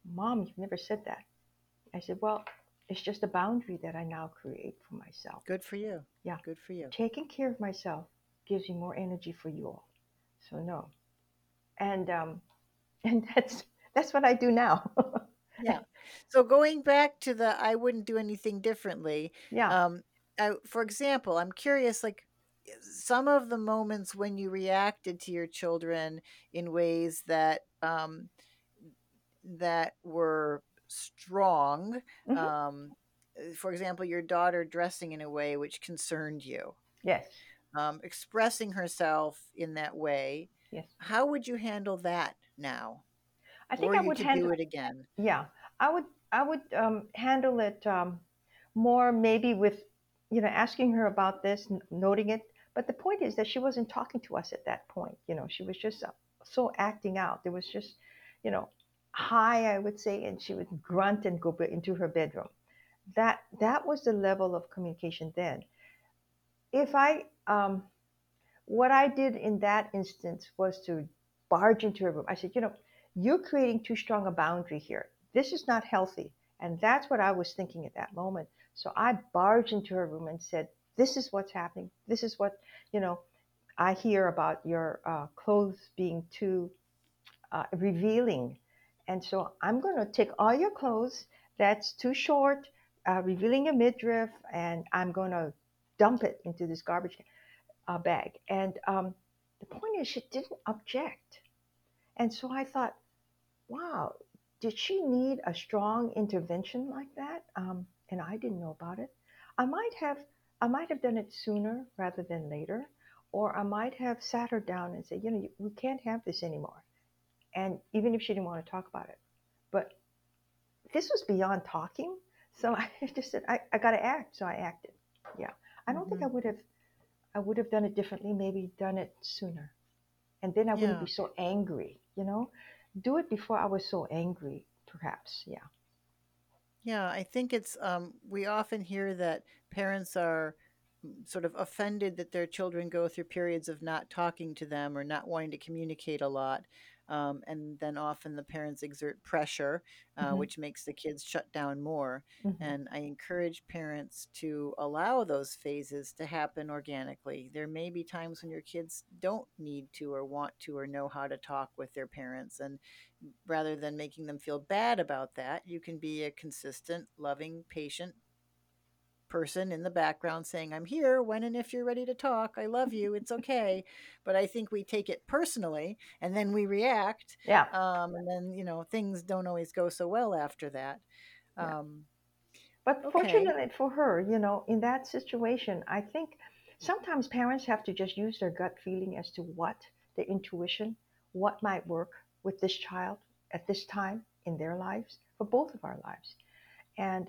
Mom, you've never said that. I said, Well, it's just a boundary that I now create for myself. Good for you. Yeah. Good for you. Taking care of myself gives me more energy for you all. So no. And um and that's that's what I do now. Yeah. So going back to the I wouldn't do anything differently. yeah. Um, I, for example, I'm curious, like some of the moments when you reacted to your children in ways that um, that were strong. Mhm. Um, for example, your daughter dressing in a way which concerned you, Yes. um, expressing herself in that way. Yes. How would you handle that now? I think Were I would handle do it again? yeah. I would I would um handle it um more maybe with you know asking her about this, n- noting it. But the point is that she wasn't talking to us at that point. You know, she was just uh, so acting out. There was just, you know, high, I would say, and she would grunt and go into her bedroom. That that was the level of communication then. If I um what I did in that instance was to barge into her room. I said, you know, you're creating too strong a boundary here. This is not healthy. And that's what I was thinking at that moment. So I barged into her room and said, this is what's happening. This is what, you know, I hear about your uh, clothes being too uh, revealing. And so I'm going to take all your clothes that's too short, uh, revealing your midriff, and I'm going to dump it into this garbage uh, bag. And um, the point is, she didn't object. And so I thought, wow, did she need a strong intervention like that? Um, and I didn't know about it. I might have, I might have done it sooner rather than later, or I might have sat her down and said, you know, we can't have this anymore. And even if she didn't want to talk about it, but this was beyond talking. So I just said, I, I got to act. So I acted. Yeah. I don't think I Mhm. would have, I would have done it differently, maybe done it sooner. And then I wouldn't be so angry, you know? Do it before I was so angry, perhaps. Yeah. Yeah, I think it's um, we often hear that parents are mm, sort of offended that their children go through periods of not talking to them or not wanting to communicate a lot. Um, and then often the parents exert pressure, uh, hmm which makes the kids shut down more. hmm And I encourage parents to allow those phases to happen organically. There may be times when your kids don't need to or want to or know how to talk with their parents. And rather than making them feel bad about that, you can be a consistent, loving, patient person in the background saying, I'm here when and if you're ready to talk. I love you. It's okay. But I think we take it personally and then we react. Yeah. Um, and then, you know, things don't always go so well after that. Yeah. Um, But okay. fortunately for her, you know, in that situation, I think sometimes parents have to just use their gut feeling as to what their intuition, what might work with this child at this time in their lives, for both of our lives. And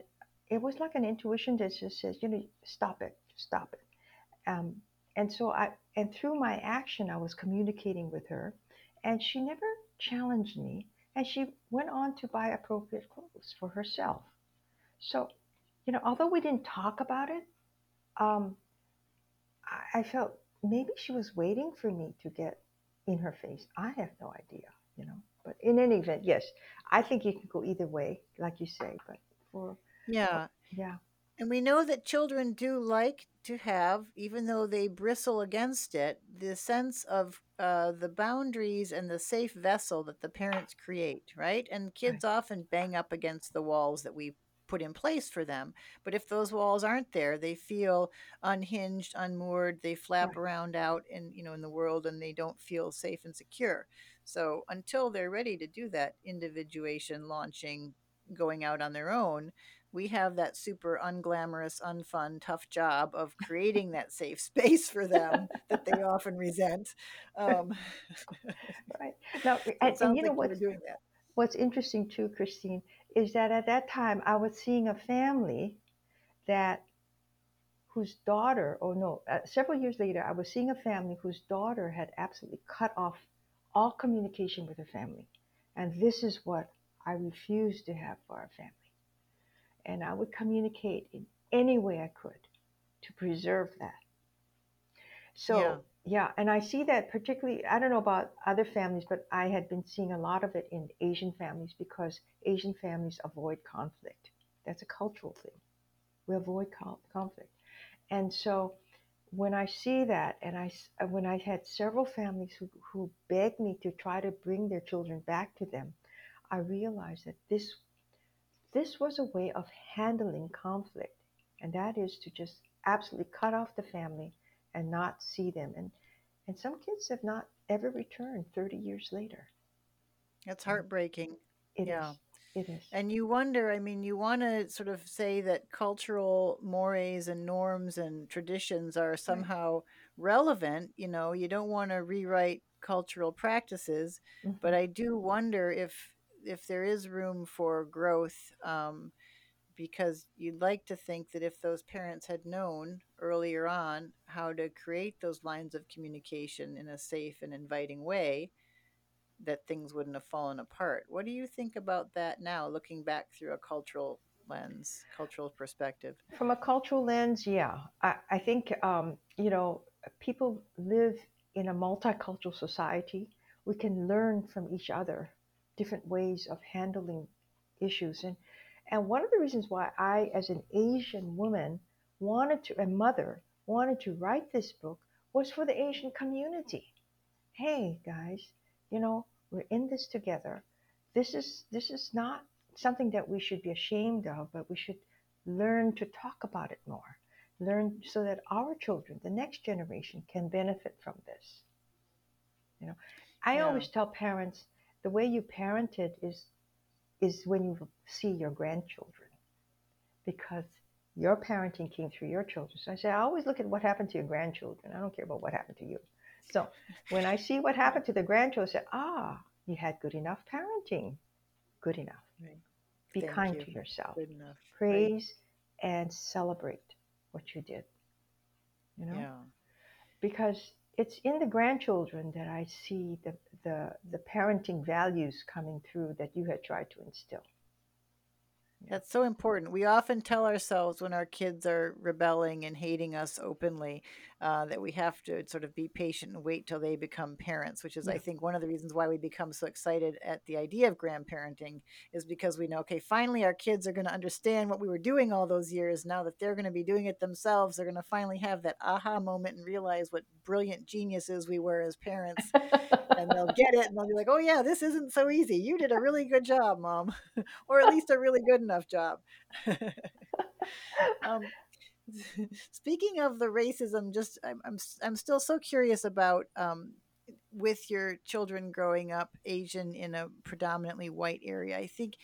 it was like an intuition that just says, you know, stop it, stop it. Um, and so I, and through my action, I was communicating with her, and she never challenged me, and she went on to buy appropriate clothes for herself. So, you know, although we didn't talk about it, um, I, I felt maybe she was waiting for me to get in her face. I have no idea, you know. But in any event, yes, I think you can go either way, like you say. But for yeah. yeah, And we know that children do like to have, even though they bristle against it, the sense of uh, the boundaries and the safe vessel that the parents create, right? And kids right. often bang up against the walls that we put in place for them. But if those walls aren't there, they feel unhinged, unmoored. They flap right. around out in you know in the world, and they don't feel safe and secure. So until they're ready to do that individuation, launching, going out on their own, we have that super unglamorous, unfun, tough job of creating that safe space for them that they often resent. Um, right. Now, and, and, you know what's, what's interesting too, Christine, is that at that time I was seeing a family that whose daughter, oh no, uh, several years later, I was seeing a family whose daughter had absolutely cut off all communication with her family, and this is what I refused to have for our family and I would communicate in any way I could to preserve that. So, yeah. yeah, and I see that particularly, I don't know about other families, but I had been seeing a lot of it in Asian families because Asian families avoid conflict. That's a cultural thing. We avoid conflict. And so when I see that, and I, uh, when I had several families who, who begged me to try to bring their children back to them, I realized that this this was a way of handling conflict, and that is to just absolutely cut off the family and not see them. And and some kids have not ever returned 30 years later. That's heartbreaking. It yeah. Is. It is. And you wonder, I mean, you want to sort of say that cultural mores and norms and traditions are somehow right. relevant. You know, you don't want to rewrite cultural practices, mm-hmm. but I do wonder if if there is room for growth, um, because you'd like to think that if those parents had known earlier on how to create those lines of communication in a safe and inviting way, that things wouldn't have fallen apart. What do you think about that now, looking back through a cultural lens, cultural perspective? From a cultural lens, yeah. I, I think, um, you know, people live in a multicultural society. We can learn from each other different ways of handling issues. And, and one of the reasons why I, as an Asian woman, wanted to, a mother, wanted to write this book was for the Asian community. Hey, guys, you know, we're in this together. This is, this is not something that we should be ashamed of, but we should learn to talk about it more. Learn so that our children, the next generation, can benefit from this. You know, I yeah. always tell parents, the way you parented is is when you see your grandchildren because your parenting came through your children. So I say, I always look at what happened to your grandchildren. I don't care about what happened to you. So when I see what happened to the grandchildren, I say, ah, you had good enough parenting. Good enough. Right. Be Thank kind you. to yourself. Good enough. Praise right. and celebrate what you did. You know? Yeah. Because it's in the grandchildren that I see the, the, the parenting values coming through that you had tried to instill. That's so important. We often tell ourselves when our kids are rebelling and hating us openly uh, that we have to sort of be patient and wait till they become parents, which is, yeah. I think, one of the reasons why we become so excited at the idea of grandparenting is because we know, okay, finally our kids are going to understand what we were doing all those years. Now that they're going to be doing it themselves, they're going to finally have that aha moment and realize what brilliant geniuses we were as parents. and they'll get it and they'll be like, oh, yeah, this isn't so easy. You did a really good job, mom, or at least a really good enough job. um, speaking of the racism, just I'm, I'm, I'm still so curious about um, with your children growing up Asian in a predominantly white area. I think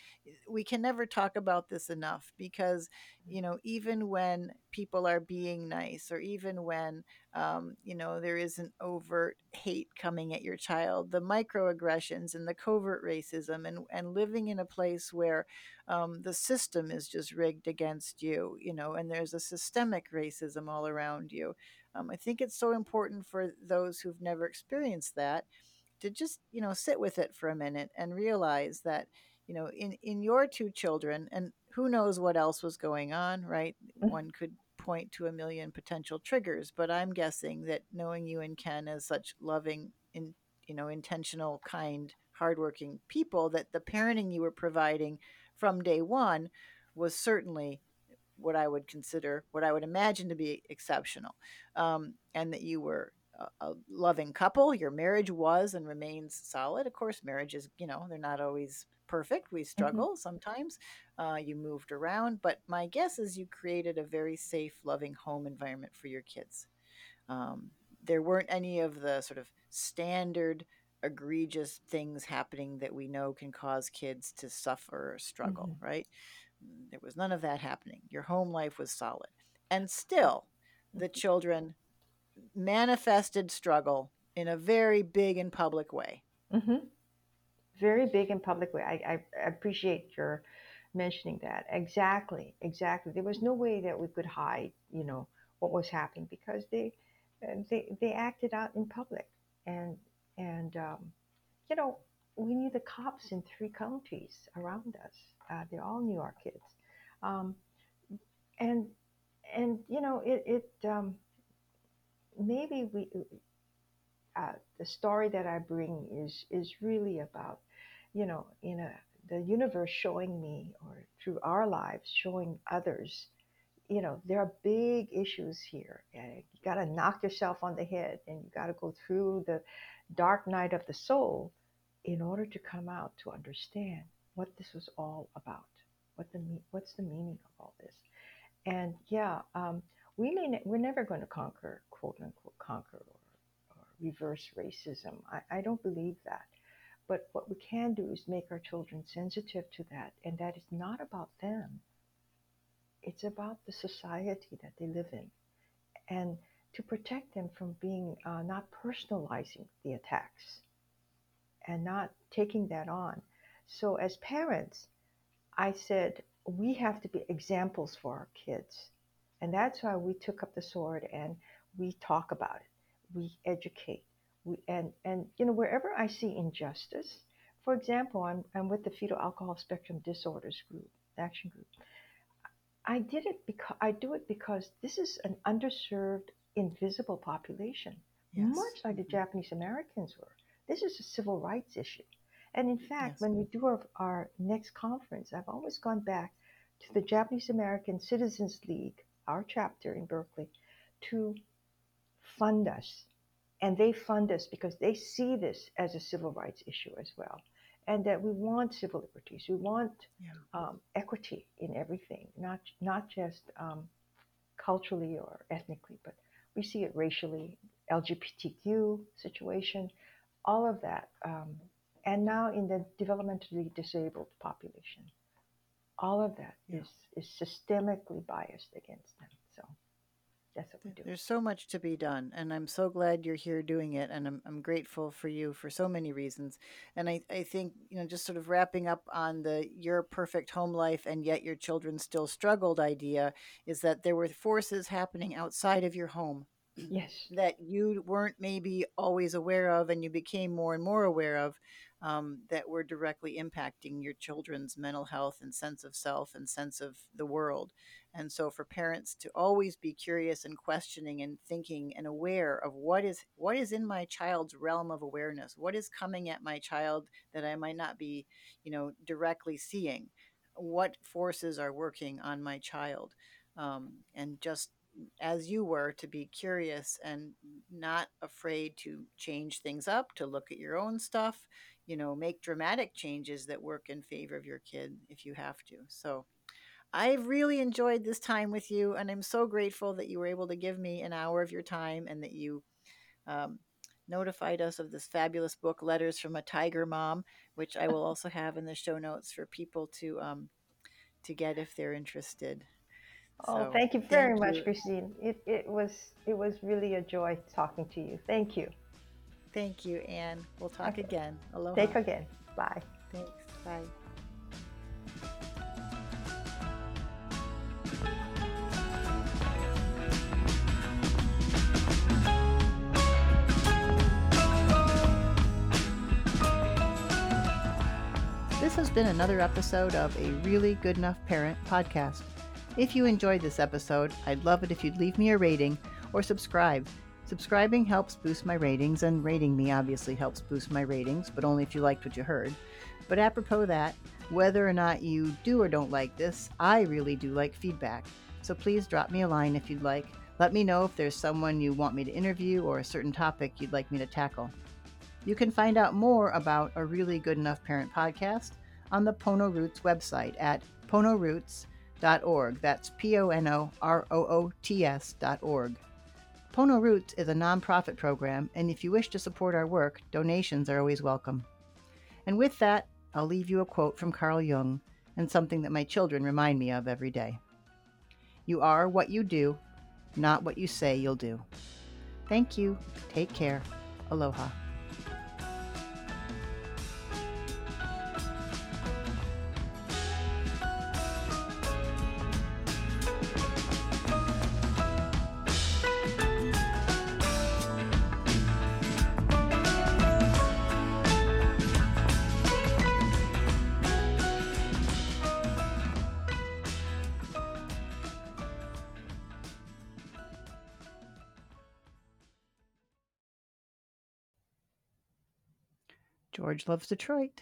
we can never talk about this enough because, you know, even when people are being nice or even when, um, you know, there isn't overt hate coming at your child, the microaggressions and the covert racism and, and living in a place where um, the system is just rigged against you, you know, and there's a systemic racism all around you. Um, I think it's so important for those who've never experienced that to just, you know, sit with it for a minute and realize that, you know, in, in your two children, and who knows what else was going on, right? Mm-hmm. One could point to a million potential triggers, but I'm guessing that knowing you and Ken as such loving, in, you know, intentional, kind, hardworking people, that the parenting you were providing from day one was certainly what I would consider, what I would imagine to be exceptional, um, and that you were a, a loving couple. Your marriage was and remains solid. Of course, marriages, you know, they're not always perfect. We hmm struggle sometimes. Uh, you moved around, but my guess is you created a very safe, loving home environment for your kids. Um, there weren't any of the sort of standard egregious things happening that we know can cause kids to suffer or struggle, hmm right? There was none of that happening. Your home life was solid. And still, the children manifested struggle in a very big and public way. hmm Very big and public way. I, I I appreciate your mentioning that. Exactly, exactly. There was no way that we could hide, you know, what was happening because they uh, they they acted out in public, and and um, you know we knew the cops in three counties around us. Uh, they all Knew our kids, um, and and you know it it um, maybe we uh, the story that I bring is is really about you know in a the universe showing me or through our lives showing others you know there are big issues here. You got to knock yourself on the head and you got to go through the dark night of the soul in order to come out to understand what this was all about what the what's the meaning of all this and yeah, um, we may ne- we're never going to conquer, quote unquote, conquer or, or reverse racism. I, I don't believe that. But what we can do is make our children sensitive to that, and that is not about them. It's about the society that they live in, and to protect them from being uh, not personalizing the attacks and not taking that on. So as parents, I said, we have to be examples for our kids. And that's why we took up the sword and we talk about it. We educate. We, and, and, you know, wherever I see injustice, for example, I'm, I'm with the fetal alcohol spectrum disorders group, action group. I did it because I do it because this is an underserved, invisible population, Yes. much like the hmm Japanese Americans were. This is a civil rights issue. And in fact, Yes. when we do our, our next conference, I've always gone back to the Japanese American Citizens League, our chapter in Berkeley, to fund us. And they fund us because they see this as a civil rights issue as well. And that we want civil liberties, we want Yeah. um, equity in everything, not, not just um, culturally or ethnically, but we see it racially, LGBTQ situation, all of that. Um, and now in the developmentally disabled population, all of that Yeah. is, is systemically biased against them. So that's what we do. There's so much to be done, and I'm so glad you're here doing it, and I'm, I'm grateful for you for so many reasons. And I, I think, you know, just sort of wrapping up on the your perfect home life and yet your children still struggled idea is that there were forces happening outside of your home Yes. that you weren't maybe always aware of and you became more and more aware of um, that were directly impacting your children's mental health and sense of self and sense of the world. And so for parents to always be curious and questioning and thinking and aware of what is what is in my child's realm of awareness, what is coming at my child that I might not be, you know, directly seeing, what forces are working on my child, um, and just as you were to be curious and not afraid to change things up, to look at your own stuff, you know, make dramatic changes that work in favor of your kid if you have to. So I've really enjoyed this time with you, and I'm so grateful that you were able to give me an hour of your time and that you um, notified us of this fabulous book, Letters from a Tiger Mom, which I will also have in the show notes for people to um, to get if they're interested. Oh, So thank you very thank much, you. Christine. It, it was it was really a joy talking to you. Thank you. Thank you, Ann. We'll talk Okay. again. Aloha. Take again. Bye. Thanks. Bye. This has been another episode of a Really Good Enough Parent podcast. If you enjoyed this episode, I'd love it if you'd leave me a rating or subscribe. Subscribing helps boost my ratings, and rating me obviously helps boost my ratings, but only if you liked what you heard. But apropos that, whether or not you do or don't like this, I really do like feedback. so please drop me a line if you'd like. Let me know if there's someone you want me to interview or a certain topic you'd like me to tackle. You can find out more about a Really Good Enough Parent podcast on the Pono Roots website at ponoroots.org. That's P O N O R O O T S.org. Pono Roots is a nonprofit program, and if you wish to support our work, donations are always welcome. And with that, I'll leave you a quote from Carl Jung and something that my children remind me of every day. You are what you do, not what you say you'll do. Thank you. Take care. Aloha. George loves Detroit.